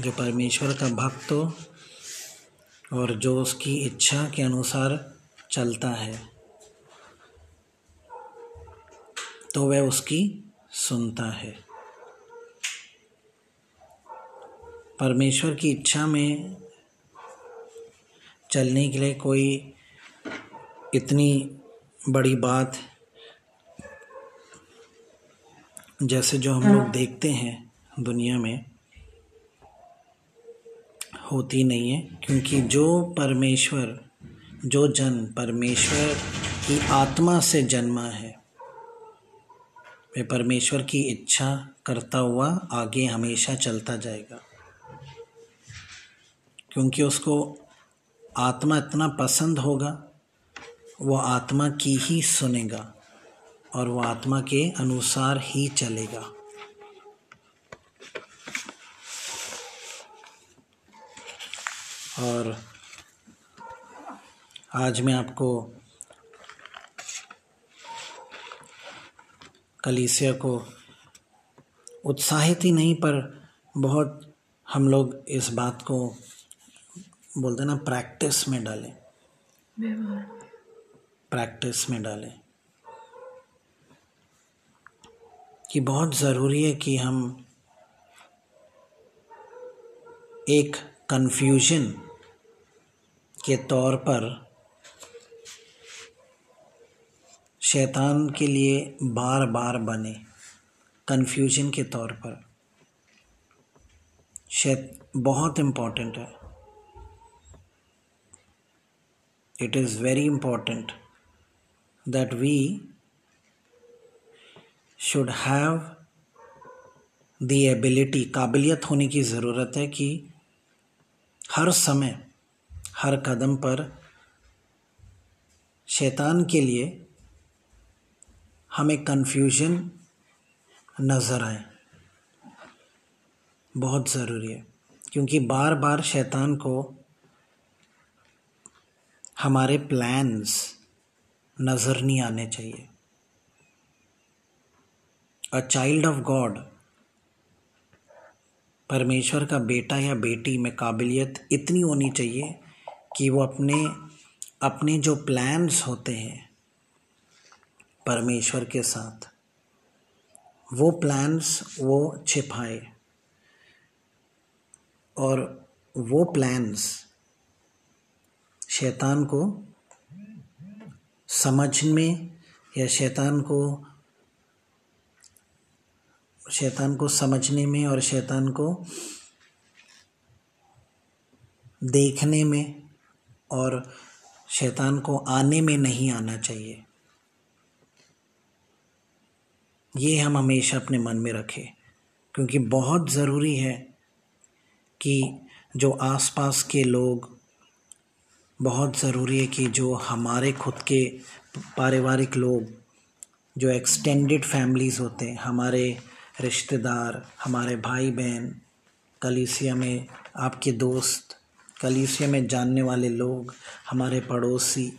जो परमेश्वर का भक्त हो और जो उसकी इच्छा के अनुसार चलता है तो वह उसकी सुनता है। परमेश्वर की इच्छा में चलने के लिए कोई इतनी बड़ी बात जैसे जो हम लोग देखते हैं दुनिया में होती नहीं है, क्योंकि जो परमेश्वर, जो जन परमेश्वर की आत्मा से जन्मा है वह परमेश्वर की इच्छा करता हुआ आगे हमेशा चलता जाएगा। क्योंकि उसको आत्मा इतना पसंद होगा, वो आत्मा की ही सुनेगा और वो आत्मा के अनुसार ही चलेगा। और आज मैं आपको कलीसिया को उत्साहित ही नहीं, पर बहुत हम लोग इस बात को बोलते ना, प्रैक्टिस में डालें। प्रैक्टिस में डालें कि बहुत ज़रूरी है कि हम एक कन्फ्यूज़न के तौर पर शैतान के लिए बार बार बने। कन्फ्यूज़न के तौर पर। शैत बहुत इम्पोर्टेंट है। It is very important that we should have the ability, काबिलियत होने की ज़रूरत है कि हर समय हर कदम पर शैतान के लिए हमें कन्फ्यूज़न नज़र आए। बहुत ज़रूरी है, क्योंकि बार बार शैतान को हमारे प्लान्स नज़र नहीं आने चाहिए। अ चाइल्ड ऑफ़ गॉड परमेश्वर का बेटा या बेटी में काबिलियत इतनी होनी चाहिए कि वो अपने अपने जो प्लान्स होते हैं परमेश्वर के साथ, वो प्लान्स वो छिपाए। और वो प्लान्स शैतान को समझ में या शैतान को शैतान को समझने में और शैतान को देखने में और शैतान को आने में नहीं आना चाहिए। ये हम हमेशा अपने मन में रखें, क्योंकि बहुत ज़रूरी है कि जो आसपास के लोग, बहुत ज़रूरी है कि जो हमारे खुद के पारिवारिक लोग, जो एक्सटेंडेड फैमिलीज़ होते हैं, हमारे रिश्तेदार, हमारे भाई बहन कलीसिया में आपके दोस्त कलीसिया में जानने वाले लोग, हमारे पड़ोसी।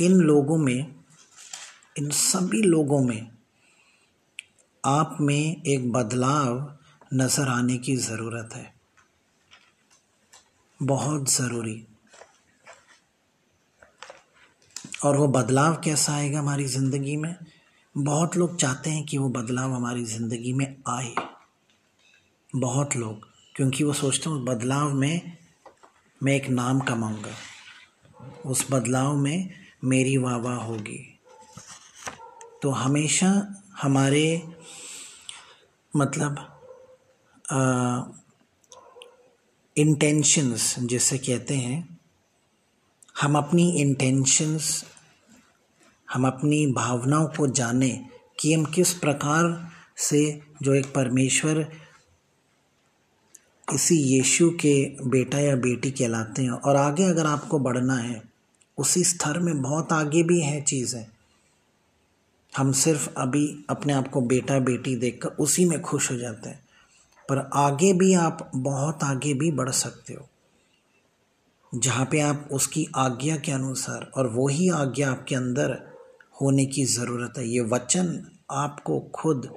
इन लोगों में, इन सभी लोगों में आप में एक बदलाव नज़र आने की ज़रूरत है। बहुत ज़रूरी। और वो बदलाव कैसा आएगा हमारी ज़िंदगी में? बहुत लोग चाहते हैं कि वो बदलाव हमारी ज़िंदगी में आए। बहुत लोग। क्योंकि वो सोचते हैं, बदलाव में मैं एक नाम कमाऊँगा। उस बदलाव में मेरी वाह वाह होगी। तो हमेशा हमारे मतलब इंटेंशंस जिसे कहते हैं, हम अपनी इंटेंशंस हम अपनी भावनाओं को जाने कि हम किस प्रकार से जो एक परमेश्वर इसी यीशु के बेटा या बेटी कहलाते हैं। और आगे अगर आपको बढ़ना है, उसी स्तर में बहुत आगे भी है चीज़ें हम सिर्फ़ अभी अपने आप को बेटा बेटी देखकर उसी में खुश हो जाते हैं। पर आगे भी आप बहुत आगे भी बढ़ सकते हो। जहाँ पे आप उसकी आज्ञा के अनुसार और वही आज्ञा आपके अंदर होने की ज़रूरत है। ये वचन आपको खुद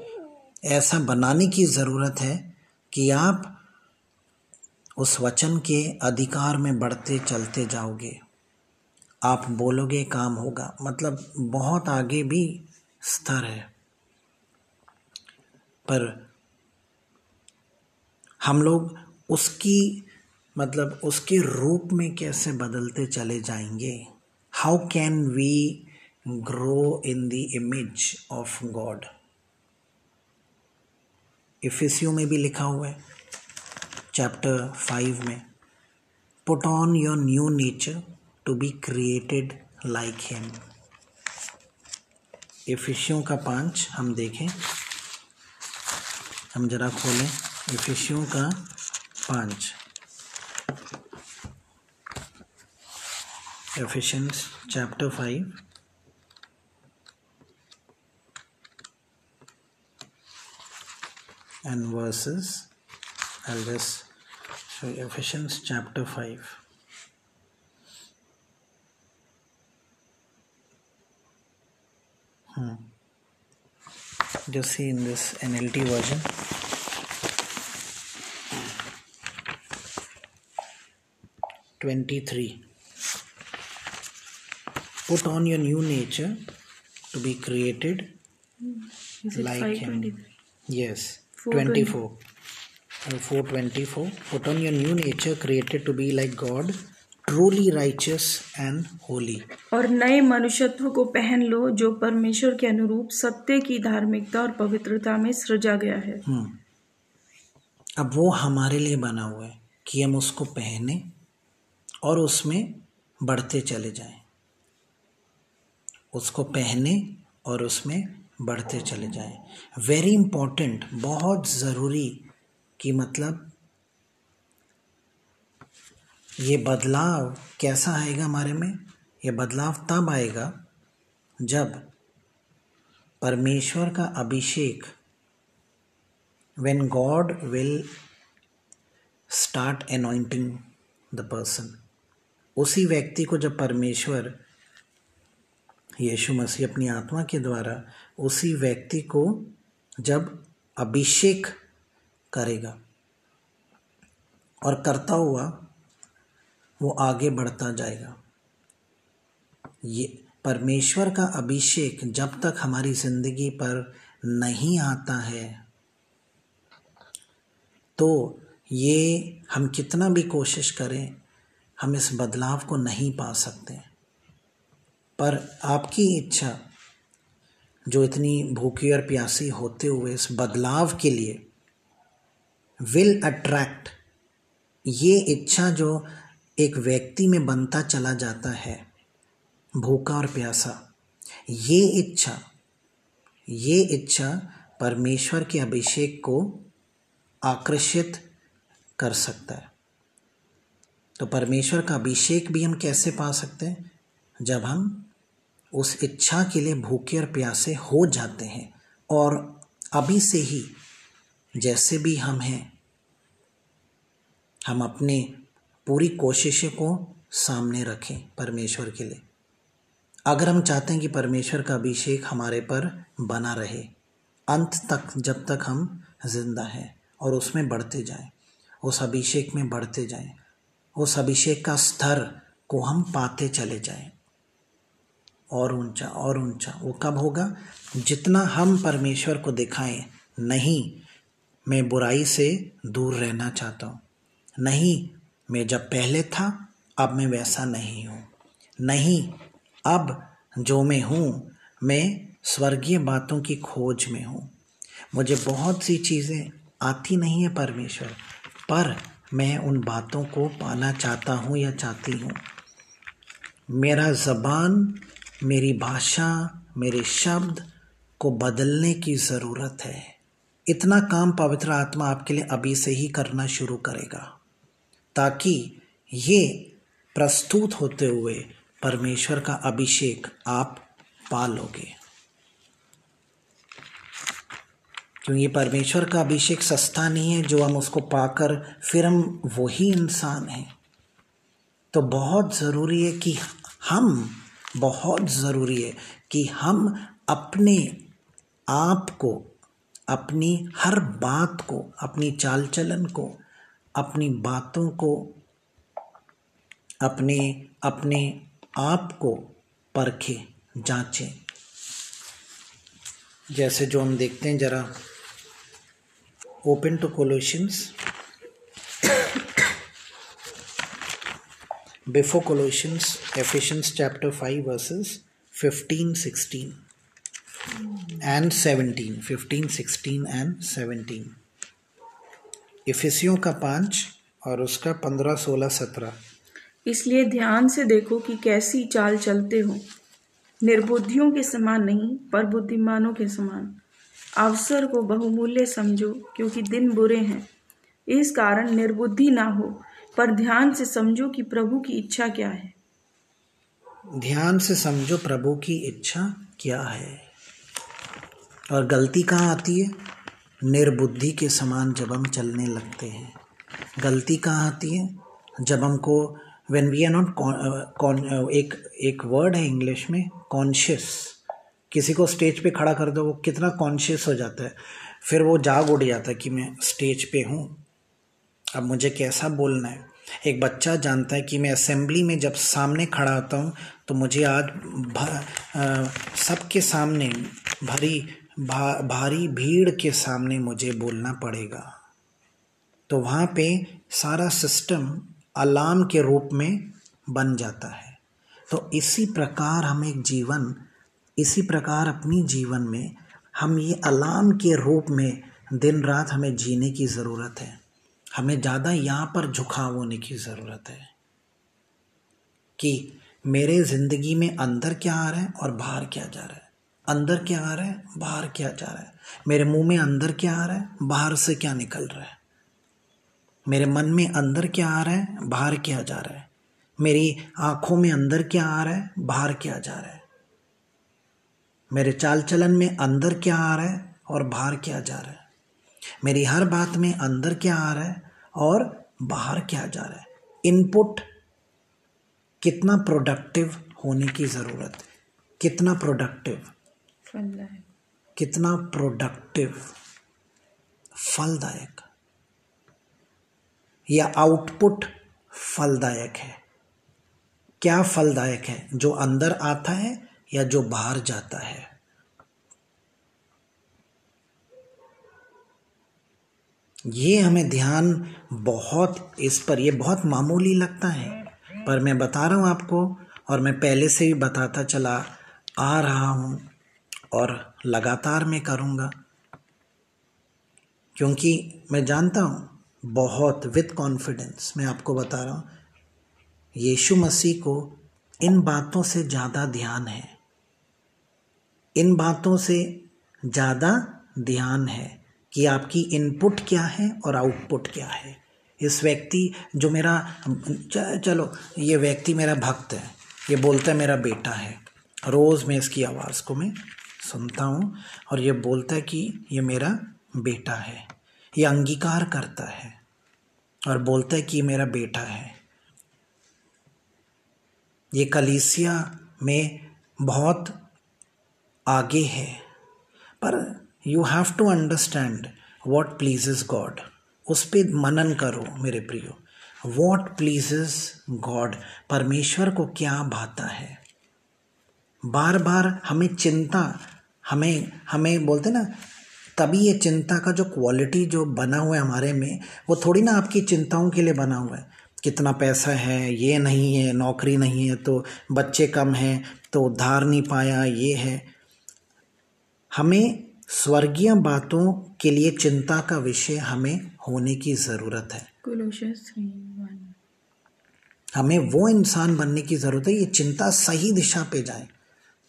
ऐसा बनाने की ज़रूरत है कि आप उस वचन के अधिकार में बढ़ते चलते जाओगे। आप बोलोगे काम होगा। मतलब बहुत आगे भी स्तर है। पर हम लोग उसकी मतलब उसके रूप में कैसे बदलते चले जाएँगे? How can we grow in the image of God इफिसियो में भी लिखा हुआ है चैप्टर फाइव में put on your new nature to be created like him इफिशियों का पाँच हम देखें। हम जरा खोलें। इफिशियों का पाँच। Ephesians chapter five verses, I'll just you Ephesians chapter 5 Hmm. Just see in this NLT version. Twenty-three. Put on your new nature to be created like him. Yes. Twenty-four. Uh, four twenty-four. Put on your new nature created to be like God truly righteous and holy और नए मनुष्यत्व को पहन लो जो परमेश्वर के अनुरूप सत्य की धार्मिकता और पवित्रता में सृजा गया है हम्म। अब वो हमारे लिए बना हुआ है कि हम उसको पहने और उसमें बढ़ते चले जाएँ उसको पहने और उसमें बढ़ते चले जाएँ वेरी इंपॉर्टेंट बहुत ज़रूरी कि मतलब ये बदलाव कैसा आएगा हमारे में? ये बदलाव तब आएगा जब परमेश्वर का अभिषेक when God will start anointing the person उसी व्यक्ति को जब परमेश्वर यीशु मसीह अपनी आत्मा के द्वारा उसी व्यक्ति को जब अभिषेक करेगा। और करता हुआ वो आगे बढ़ता जाएगा। ये परमेश्वर का अभिषेक जब तक हमारी ज़िंदगी पर नहीं आता है तो ये हम कितना भी कोशिश करें, हम इस बदलाव को नहीं पा सकते। पर आपकी इच्छा, जो इतनी भूखी और प्यासी होते हुए इस बदलाव के लिए विल अट्रैक्ट ये इच्छा जो एक व्यक्ति में बनता चला जाता है, भूखा और प्यासा, ये इच्छा ये इच्छा परमेश्वर के अभिषेक को आकर्षित कर सकता है। तो परमेश्वर का अभिषेक भी हम कैसे पा सकते हैं? जब हम उस इच्छा के लिए भूखे और प्यासे हो जाते हैं और अभी से ही जैसे भी हम हैं, हम अपने पूरी कोशिशों को सामने रखें परमेश्वर के लिए। अगर हम चाहते हैं कि परमेश्वर का अभिषेक हमारे पर बना रहे, अंत तक, जब तक हम ज़िंदा हैं और उसमें बढ़ते जाएँ, उस अभिषेक में बढ़ते जाएँ, उस अभिषेक का स्तर को हम पाते चले जाएँ। और ऊँचा और ऊँचा, वो कब होगा? जितना हम परमेश्वर को दिखाएँ, नहीं मैं बुराई से दूर रहना चाहता हूँ। नहीं, मैं जब पहले था, अब मैं वैसा नहीं हूँ। नहीं, अब जो मैं हूँ, मैं स्वर्गीय बातों की खोज में हूँ। मुझे बहुत सी चीज़ें आती नहीं है परमेश्वर, पर मैं उन बातों को पाना चाहता हूँ या चाहती हूँ। मेरा ज़बान, मेरी भाषा, मेरे शब्द को बदलने की ज़रूरत है। इतना काम पवित्र आत्मा आपके लिए अभी से ही करना शुरू करेगा, ताकि ये प्रस्तुत होते हुए परमेश्वर का अभिषेक आप पा लोगे क्योंकि परमेश्वर का अभिषेक सस्ता नहीं है, जो हम उसको पाकर फिर हम वही इंसान हैं। तो बहुत ज़रूरी है कि हम, बहुत ज़रूरी है कि हम अपने आप को अपनी हर बात को, अपनी चाल चलन को, अपनी बातों को, अपने अपने आप को परखे, जांचे। जैसे जो हम देखते हैं जरा open to Colossians before Colossians Ephesians chapter five verses fifteen sixteen and seventeen fifteen sixteen and seventeen इफिसियों का पाँच और उसका पंद्रह सोलह सत्रह। इसलिए ध्यान से देखो कि कैसी चाल चलते हो। निर्बुद्धियों के समान नहीं पर बुद्धिमानों के समान। अवसर को बहुमूल्य समझो क्योंकि दिन बुरे हैं। इस कारण निर्बुद्धि ना हो पर ध्यान से समझो कि प्रभु की इच्छा क्या है। ध्यान से समझो प्रभु की इच्छा क्या है। और गलती कहाँ आती है? निर्बुद्धि के समान जब हम चलने लगते हैं। गलती कहाँ आती है? जब हमको when we are not cone एक एक वर्ड है इंग्लिश में कॉन्शियस किसी को स्टेज पे खड़ा कर दो, वो कितना कॉन्शियस हो जाता है। फिर वो जाग उठ जाता है कि मैं स्टेज पे हूँ। अब मुझे कैसा बोलना है? एक बच्चा जानता है कि मैं असेंबली में जब सामने खड़ा होता हूँ तो मुझे आज सबके सामने भरी भा, भारी भीड़ के सामने मुझे बोलना पड़ेगा। तो वहाँ पे सारा सिस्टम अलार्म के रूप में बन जाता है। तो इसी प्रकार हम एक जीवन इसी प्रकार अपनी जीवन में हम ये अलार्म के रूप में दिन रात हमें जीने की ज़रूरत है। हमें ज़्यादा यहाँ पर झुकाव होने की ज़रूरत है कि मेरे ज़िंदगी में अंदर क्या आ रहा है और बाहर क्या जा रहा है। अंदर क्या आ रहा है बाहर क्या जा रहा है मेरे मुँह में अंदर क्या आ रहा है बाहर से क्या निकल रहा है मेरे मन में अंदर क्या आ रहा है बाहर क्या जा रहा है मेरी आँखों में अंदर क्या आ रहा है बाहर क्या जा रहा है मेरे चाल चलन में अंदर क्या आ रहा है और बाहर क्या जा रहा है मेरी हर बात में अंदर क्या आ रहा है और बाहर क्या जा रहा है इनपुट कितना प्रोडक्टिव होने की ज़रूरत है कितना प्रोडक्टिव कितना प्रोडक्टिव फलदायक। या आउटपुट फलदायक है। क्या फलदायक है? जो अंदर आता है या जो बाहर जाता है? ये हमें ध्यान बहुत, इस पर ये बहुत मामूली लगता है। पर मैं बता रहा हूँ आपको, और मैं पहले से ही बताता चला आ रहा हूँ। और लगातार मैं करूँगा। क्योंकि मैं जानता हूँ, बहुत विथ कॉन्फिडेंस मैं आपको बता रहा हूँ, यीशु मसीह को इन बातों से ज़्यादा ध्यान है। इन बातों से ज़्यादा ध्यान है कि आपकी इनपुट क्या है और आउटपुट क्या है। इस व्यक्ति जो मेरा चलो, ये व्यक्ति मेरा भक्त है, ये बोलता है मेरा बेटा है। रोज़ मैं इसकी आवाज़ को मैं सुनता हूँ और ये बोलता है कि ये मेरा बेटा है, ये अंगीकार करता है और बोलता है कि ये मेरा बेटा है। ये कलीसिया में बहुत आगे है, पर you have to understand what pleases God उस पर मनन करो मेरे प्रियो। वॉट प्लीजेस गॉड परमेश्वर को क्या भाता है? बार बार हमें चिंता हमें हमें बोलते ना तभी ये चिंता का जो क्वालिटी जो बना हुआ है हमारे में वो थोड़ी ना आपकी चिंताओं के लिए बना हुआ है। कितना पैसा है ये नहीं है नौकरी नहीं है तो बच्चे कम हैं तो उद्धार नहीं पाया ये है। हमें स्वर्गीय बातों के लिए चिंता का विषय हमें होने की ज़रूरत है। हमें वो इंसान बनने की ज़रूरत है ये चिंता सही दिशा पे जाए।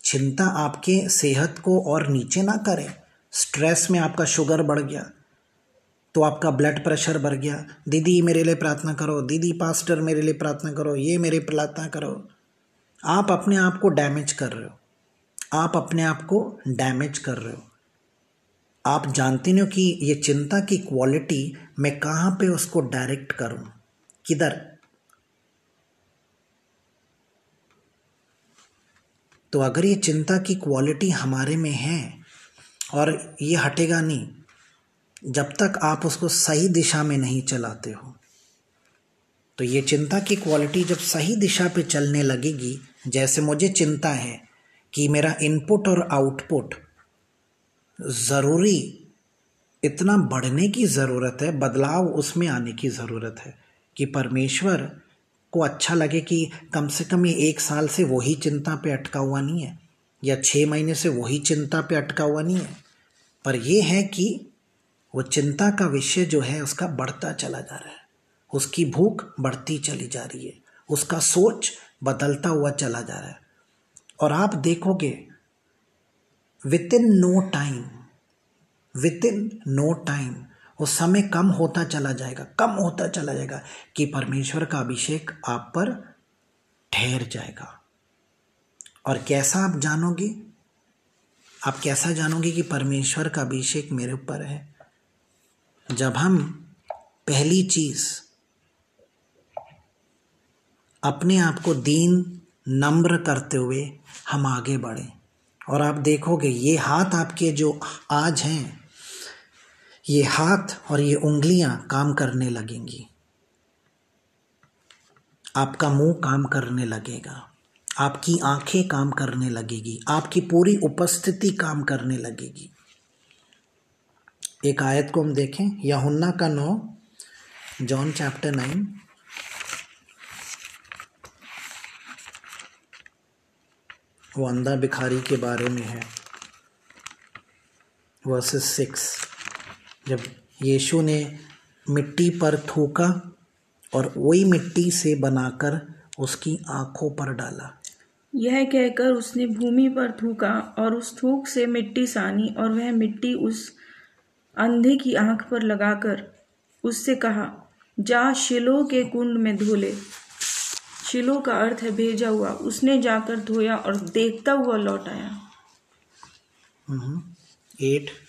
चिंता आपके सेहत को और नीचे ना करे। स्ट्रेस में आपका शुगर बढ़ गया तो आपका ब्लड प्रेशर बढ़ गया। दीदी, मेरे लिए प्रार्थना करो। दीदी पास्टर मेरे लिए प्रार्थना करो। ये मेरे प्रार्थना करो। आप अपने आप को डैमेज कर रहे हो। आप अपने आप को डैमेज कर रहे हो। आप जानते नहीं हो कि ये चिंता की क्वालिटी मैं कहाँ पे उसको डायरेक्ट करूँ। किधर? तो अगर ये चिंता की क्वालिटी हमारे में है और ये हटेगा नहीं, जब तक आप उसको सही दिशा में नहीं चलाते हो तो ये चिंता की क्वालिटी जब सही दिशा पे चलने लगेगी, जैसे मुझे चिंता है कि मेरा इनपुट और आउटपुट ज़रूरी, इतना बढ़ने की ज़रूरत है, बदलाव उसमें आने की ज़रूरत है कि परमेश्वर को अच्छा लगे कि कम से कम ये एक साल से वही चिंता पे अटका हुआ नहीं है, या छः महीने से वही चिंता पे अटका हुआ नहीं है। पर यह है कि वो चिंता का विषय जो है, उसका बढ़ता चला जा रहा है। उसकी भूख बढ़ती चली जा रही है। उसका सोच बदलता हुआ चला जा रहा है। और आप देखोगे within no time within no time वो समय कम होता चला जाएगा, कम होता चला जाएगा कि परमेश्वर का अभिषेक आप पर ठहर जाएगा। और कैसा आप जानोगे? आप कैसा जानोगे कि परमेश्वर का अभिषेक मेरे ऊपर है? जब हम पहली चीज़ अपने आप को दीन, नम्र करते हुए हम आगे बढ़ें। और आप देखोगे, ये हाथ आपके जो आज हैं ये हाथ और ये उंगलियाँ काम करने लगेंगी। आपका मुँह काम करने लगेगा। आपकी आँखें काम करने लगेगी। आपकी पूरी उपस्थिति काम करने लगेगी। एक आयत को हम देखें। यहुन्ना का नौ, जॉन चैप्टर नाइन। वो अंधा भिखारी के बारे में है। Verses six. जब यीशु ने मिट्टी पर थूका और वही मिट्टी से बनाकर उसकी आँखों पर डाला। यह कहकर उसने भूमि पर थूका और उस थूक से मिट्टी सानी और वह मिट्टी उस अंधे की आँख पर लगाकर उससे कहा जा शिलो के कुंड में धो ले। शिलो का अर्थ है भेजा हुआ। उसने जाकर धोया और देखता हुआ लौट आया। Eight eight.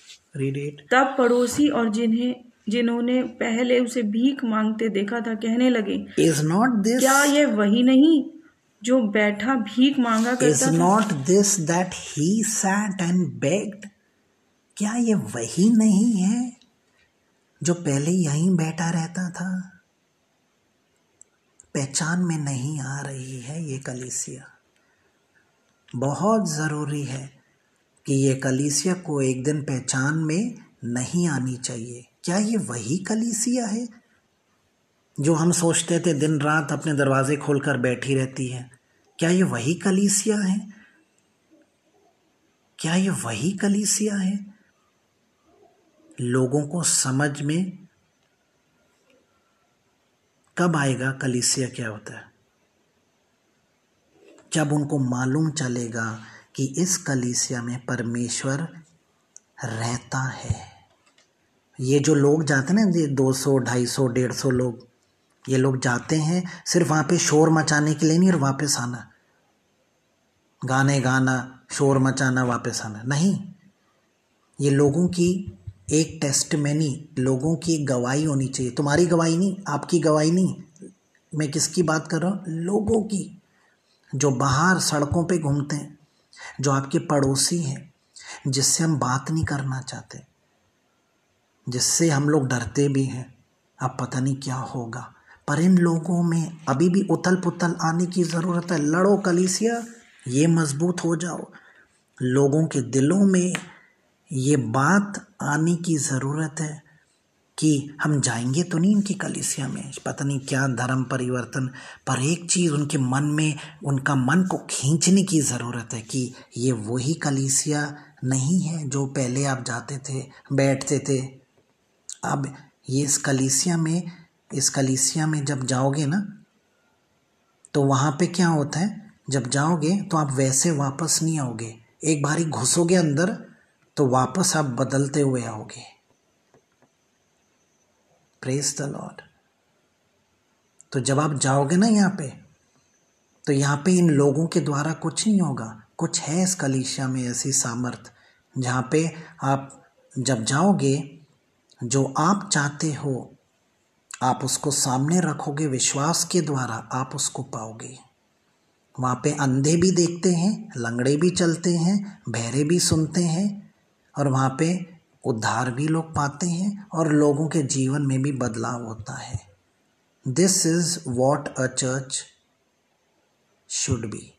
तब पड़ोसी और जिन्हें जिन्होंने पहले उसे भीख मांगते देखा था कहने लगे इज़ नॉट दिस क्या ये वही नहीं जो बैठा भीख मांगा करता is not this that he sat and begged क्या ये वही नहीं है जो पहले यहीं बैठा रहता था? पहचान में नहीं आ रही है ये कलीसिया। बहुत ज़रूरी है कि ये कलीसिया को एक दिन पहचान में नहीं आनी चाहिए। क्या ये वही कलीसिया है जो हम सोचते थे दिन रात अपने दरवाजे खोलकर बैठी रहती है? क्या ये वही कलीसिया है? क्या ये वही कलीसिया है? लोगों को समझ में कब आएगा कलिसिया क्या होता है? जब उनको मालूम चलेगा कि इस कलिसिया में परमेश्वर रहता है। ये जो लोग जाते हैं ना, ये दो सौ, ढाई सौ, डेढ़ सौ लोग, ये लोग जाते हैं सिर्फ़ वहाँ पे शोर मचाने के लिए नहीं, और वापस आना। गाने गाना, शोर मचाना, वापस आना। नहीं। ये लोगों की एक टेस्ट मैनी लोगों की गवाही होनी चाहिए। तुम्हारी गवाही नहीं, आपकी गवाही नहीं। मैं किसकी बात कर रहा हूँ? लोगों की। जो बाहर सड़कों पे घूमते हैं जो आपके पड़ोसी हैं, जिससे हम बात नहीं करना चाहते, जिससे हम लोग डरते भी हैं, अब पता नहीं क्या होगा। पर इन लोगों में अभी भी उथल पुथल आने की ज़रूरत है। लड़ो कलीसिया, ये मज़बूत हो जाओ। लोगों के दिलों में ये बात आने की ज़रूरत है। कि हम जाएँगे तो नहीं इनकी कलिसिया में? पता नहीं क्या धर्म परिवर्तन, पर एक चीज़ उनके मन में, उनका मन को खींचने की ज़रूरत है कि ये वही कलिसिया नहीं है जो पहले आप जाते थे, बैठते थे। अब ये इस कलिसिया में, इस कलिसिया में जब जाओगे ना तो वहाँ पे क्या होता है? जब जाओगे तो आप वैसे वापस नहीं आओगे। एक बारी घुसोगे अंदर तो वापस आप बदलते हुए आओगे। प्रेस द लॉर्ड तो जब आप जाओगे ना यहाँ पे तो यहाँ पे इन लोगों के द्वारा कुछ नहीं होगा। कुछ है इस कलीसिया में ऐसी सामर्थ, जहाँ पे आप जब जाओगे, जो आप चाहते हो, आप उसको सामने रखोगे विश्वास के द्वारा, आप उसको पाओगे। वहाँ पे अंधे भी देखते हैं, लंगड़े भी चलते हैं, बहरे भी सुनते हैं, और वहाँ पे उद्धार भी लोग पाते हैं और लोगों के जीवन में भी बदलाव होता है। This is what a church should be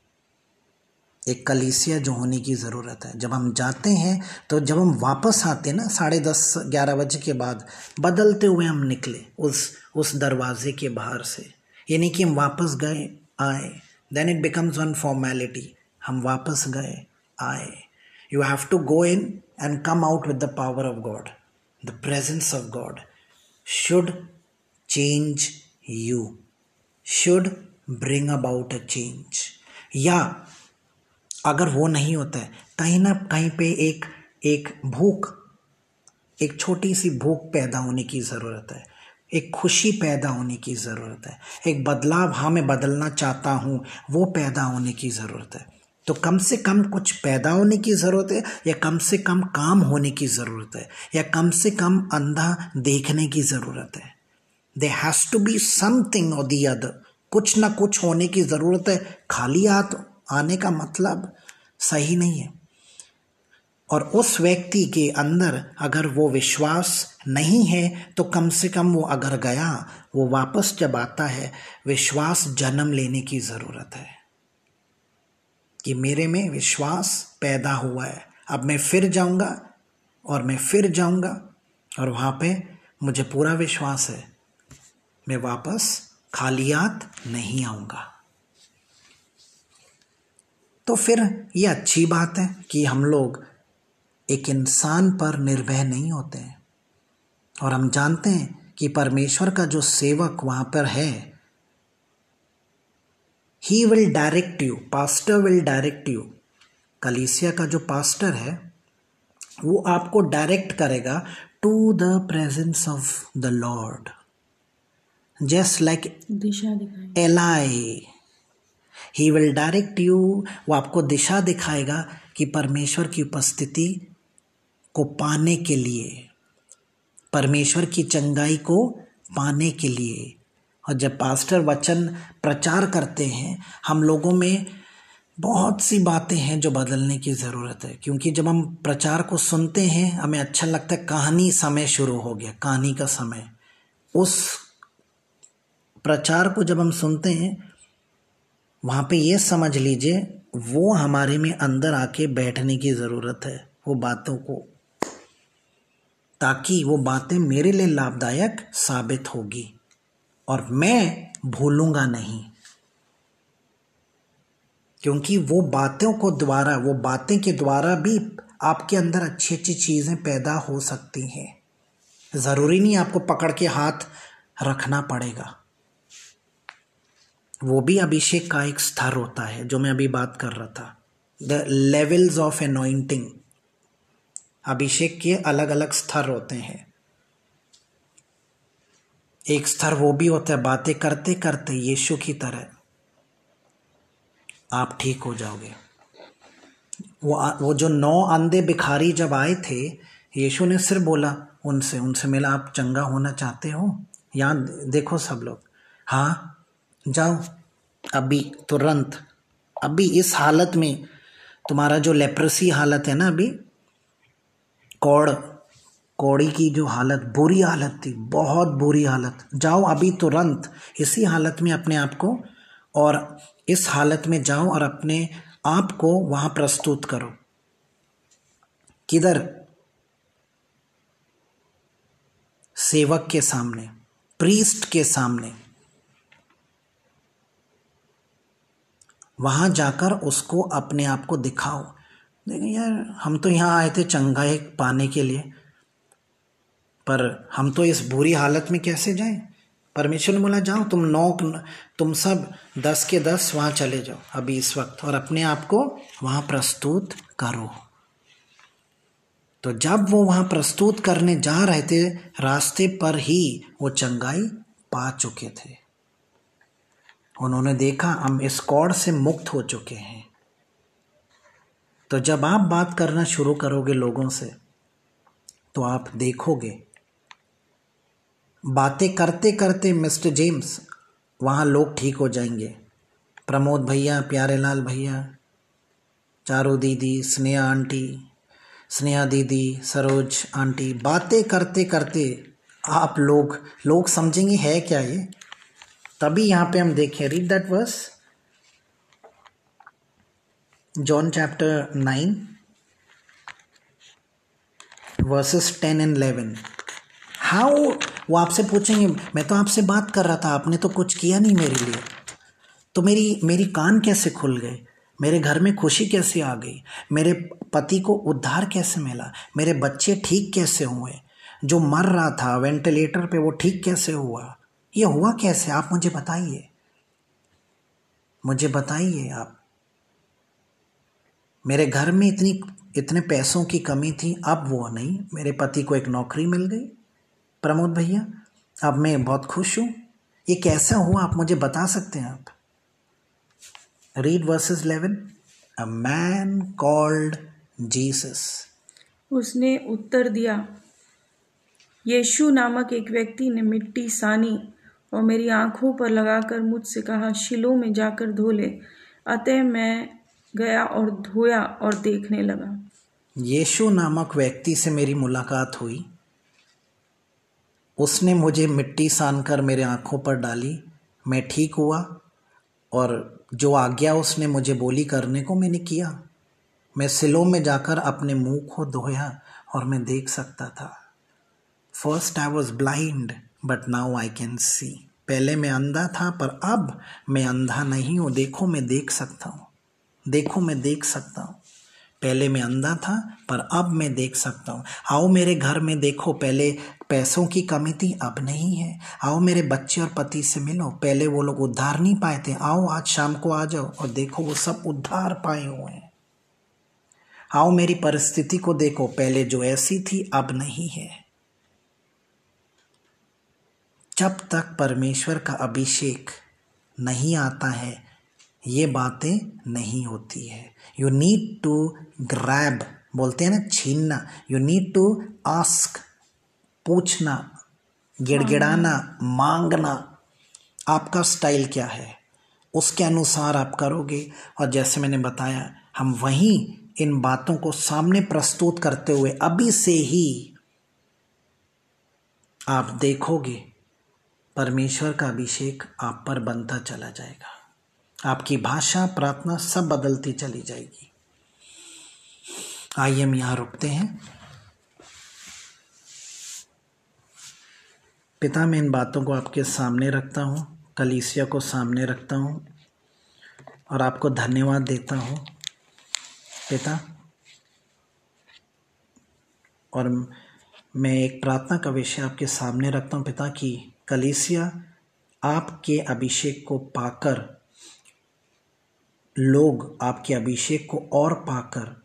एक कलीसिया जो होने की ज़रूरत है। जब हम जाते हैं तो जब हम वापस आते हैं ना, साढ़े दस, ग्यारह बजे के बाद, बदलते हुए हम निकले उस उस दरवाजे के बाहर से। यानी कि हम वापस गए, आए। Then it becomes one formality हम वापस गए, आए। You have to go in and come out with the power of God the presence of God should change you should bring about a change या, अगर वो नहीं होता है, कहीं ना कहीं पे एक एक भूख, एक छोटी सी भूख पैदा होने की ज़रूरत है, एक खुशी पैदा होने की ज़रूरत है, एक बदलाव हाँ मैं बदलना चाहता हूँ, वो पैदा होने की ज़रूरत है। तो कम से कम कुछ पैदा होने की ज़रूरत है, या कम से कम काम होने की ज़रूरत है, या कम से कम अंधा देखने की ज़रूरत है। They has to be something or the other कुछ ना कुछ होने की ज़रूरत है। खाली हाथ आने का मतलब सही नहीं है। और उस व्यक्ति के अंदर अगर वो विश्वास नहीं है तो कम से कम वो अगर गया, वो वापस जब आता है, विश्वास जन्म लेने की ज़रूरत है। कि मेरे में विश्वास पैदा हुआ है। अब मैं फिर जाऊँगा और मैं फिर जाऊँगा और वहाँ पे मुझे पूरा विश्वास है। मैं वापस खालियात नहीं आऊँगा। तो फिर ये अच्छी बात है कि हम लोग एक इंसान पर निर्भय नहीं होते हैं। और हम जानते हैं कि परमेश्वर का जो सेवक वहाँ पर है he will direct you pastor will direct you कलीसिया का जो पास्टर है वो आपको डायरेक्ट करेगा to the presence of the Lord just like Eli he will direct you वो आपको दिशा दिखाएगा कि परमेश्वर की उपस्थिति को पाने के लिए परमेश्वर की चंगाई को पाने के लिए। और जब पास्टर वचन प्रचार करते हैं, हम लोगों में बहुत सी बातें हैं जो बदलने की ज़रूरत है। क्योंकि जब हम प्रचार को सुनते हैं, हमें अच्छा लगता है कहानी समय शुरू हो गया, कहानी का समय। उस प्रचार को जब हम सुनते हैं, वहाँ पे ये समझ लीजिए, वो हमारे में अंदर आके बैठने की ज़रूरत है, वो बातों को। ताकि वो बातें मेरे लिए लाभदायक साबित होगी। और मैं भूलूँगा नहीं। क्योंकि वो बातों को द्वारा, वो बातें के द्वारा भी आपके अंदर अच्छी अच्छी चीज़ें पैदा हो सकती हैं। ज़रूरी नहीं आपको पकड़ के हाथ रखना पड़ेगा। वो भी अभिषेक का एक स्तर होता है, जो मैं अभी बात कर रहा था। द लेवल्स ऑफ़ एनोइंटिंग अभिषेक के अलग अलग स्तर होते हैं। एक स्तर वो भी होता है, बातें करते करते यीशु की तरह। आप ठीक हो जाओगे। वो वो जो नौ अंधे भिखारी जब आए थे, यीशु ने सिर्फ़ बोला उनसे उनसे मिला, आप चंगा होना चाहते हो? यहाँ देखो सब लोग। हाँ जाओ। अभी, तुरंत। अभी इस हालत में, तुम्हारा जो लेप्रसी हालत है ना अभी, कौड़ कौड़ी की जो हालत, बुरी हालत थी, बहुत बुरी हालत। जाओ अभी तुरंत इसी हालत में अपने आप को और इस हालत में जाओ और अपने आप को वहाँ प्रस्तुत करो। किधर? सेवक के सामने, प्रीस्ट के सामने। वहाँ जाकर उसको अपने आप को दिखाओ। देखिए यार, हम तो यहाँ आए थे चंगाई पाने के लिए। पर हम तो इस बुरी हालत में कैसे जाएँ? परमेश्वर ने बोला, जाओ, तुम नौ, तुम सब दस के दस वहाँ चले जाओ, अभी इस वक्त, और अपने आप को वहाँ प्रस्तुत करो। तो जब वो वहाँ प्रस्तुत करने जा रहे थे, रास्ते पर ही वो चंगाई पा चुके थे। उन्होंने देखा, हम इस कौड़ से मुक्त हो चुके हैं। तो जब आप बात करना शुरू करोगे लोगों से तो आप देखोगे बातें करते करते मिस्टर जेम्स, वहाँ लोग ठीक हो जाएँगे। प्रमोद भैया, प्यारे लाल भैया, चारू दीदी, स्नेहा आंटी, स्नेहा दीदी, सरोज आंटी, बातें करते करते आप लोग लोग समझेंगे है क्या ये? तभी यहाँ पे हम देखें read that verse John chapter nine verses ten and eleven how वो आपसे पूछेंगे, मैं तो आपसे बात कर रहा था, आपने तो कुछ किया नहीं मेरे लिए। तो मेरी मेरी कान कैसे खुल गए? मेरे घर में खुशी कैसे आ गई? मेरे पति को उद्धार कैसे मिला? मेरे बच्चे ठीक कैसे हुए? जो मर रहा था, वेंटिलेटर पे वो ठीक कैसे हुआ? ये हुआ कैसे? आप मुझे बताइए। मुझे बताइए आप। मेरे घर में इतनी, इतने पैसों की कमी थी, अब वो नहीं। मेरे पति को एक नौकरी मिल गई। प्रमोद भैया अब मैं बहुत खुश हूँ। ये कैसा हुआ आप मुझे बता सकते हैं आप? Read verses eleven a man called Jesus उसने उत्तर दिया यीशु नामक एक व्यक्ति ने मिट्टी सानी और मेरी आँखों पर लगाकर मुझसे कहा शिलो में जाकर धो ले। अतः मैं गया और धोया और देखने लगा। यीशु नामक व्यक्ति से मेरी मुलाकात हुई। उसने मुझे मिट्टी सान कर मेरे आँखों पर डाली। मैं ठीक हुआ और जो आज्ञा उसने मुझे बोली करने को मैंने किया। मैं सिलों में जाकर अपने मुँह को धोया और मैं देख सकता था। First I was blind but now I can see पहले मैं अंधा था, पर अब मैं अंधा नहीं हूँ। देखो, मैं देख सकता हूँ। देखो, मैं देख सकता हूँ। पहले मैं अंधा था, पर अब मैं देख सकता हूँ। आओ मेरे घर में देखो, पहले पैसों की कमी थी, अब नहीं है। आओ मेरे बच्चे और पति से मिलो। पहले वो लोग उद्धार नहीं पाए थे। आओ, आज शाम को आ जाओ और देखो वो सब उद्धार पाए हुए हैं। आओ मेरी परिस्थिति को देखो। पहले जो ऐसी थी, अब नहीं है। जब तक परमेश्वर का अभिषेक नहीं आता है, ये बातें नहीं होती है। यू नीड टू ग्रैब बोलते हैं ना, छीनना। यू नीड टू आस्क पूछना, गिड़गिड़ाना, मांगना, आपका स्टाइल क्या है? उसके अनुसार आप करोगे। और जैसे मैंने बताया, हम वहीं इन बातों को सामने प्रस्तुत करते हुए अभी से ही आप देखोगे, परमेश्वर का अभिषेक आप पर बनता चला जाएगा। आपकी भाषा, प्रार्थना सब बदलती चली जाएगी। आइए हम यहाँ रुकते हैं। पिता, मैं इन बातों को आपके सामने रखता हूँ, कलीसिया को सामने रखता हूँ और आपको धन्यवाद देता हूँ, पिता। और मैं एक प्रार्थना का विषय आपके सामने रखता हूँ, पिता, की कलीसिया आपके अभिषेक को पाकर, लोग आपके अभिषेक को और पाकर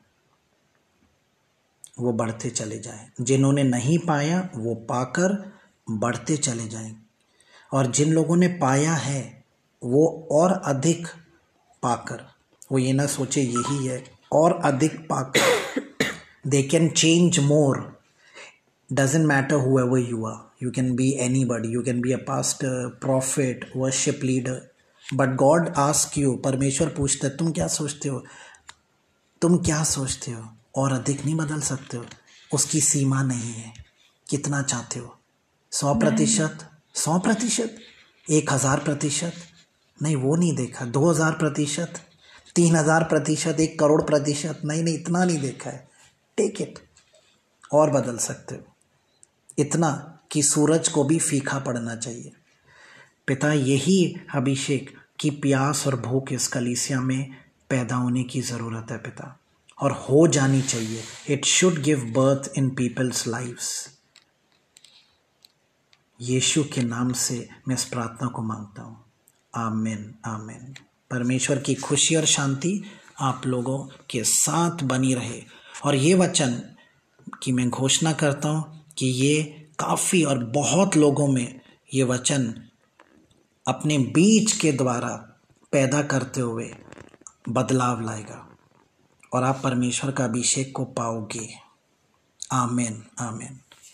वो बढ़ते चले जाएँ। जिन्होंने नहीं पाया, वो पाकर बढ़ते चले जाएँ। और जिन लोगों ने पाया है, वो और अधिक पाकर, वो ये ना सोचे यही है, और अधिक पाकर they can change more doesn't doesn't matter whoever you are. You can be anybody. You can be a pastor, prophet, worship leader. But God ask you परमेश्वर पूछते तुम क्या सोचते हो? तुम क्या सोचते हो? और अधिक नहीं बदल सकते हो? उसकी सीमा नहीं है। कितना चाहते हो? सौ प्रतिशत सौ प्रतिशत एक हज़ार प्रतिशत नहीं वो नहीं देखा दो हज़ार प्रतिशत तीन हज़ार प्रतिशत एक करोड़ प्रतिशत नहीं नहीं इतना नहीं देखा है। टेक इट और बदल सकते हो। इतना कि सूरज को भी फीका पड़ना चाहिए। पिता यही अभिषेक की प्यास और भूख इस कलीसिया में पैदा होने की ज़रूरत है पिता। और हो जानी चाहिए। It should give birth in people's lifes यीशु के नाम से मैं इस प्रार्थना को माँगता हूँ। आमेन आमेन। परमेश्वर की खुशी और शांति आप लोगों के साथ बनी रहे। और ये वचन की मैं घोषणा करता हूँ कि ये काफ़ी और बहुत लोगों में ये वचन अपने बीच के द्वारा पैदा करते हुए बदलाव लाएगा। और आप परमेश्वर का अभिषेक को पाओगे। आमेन आमेन।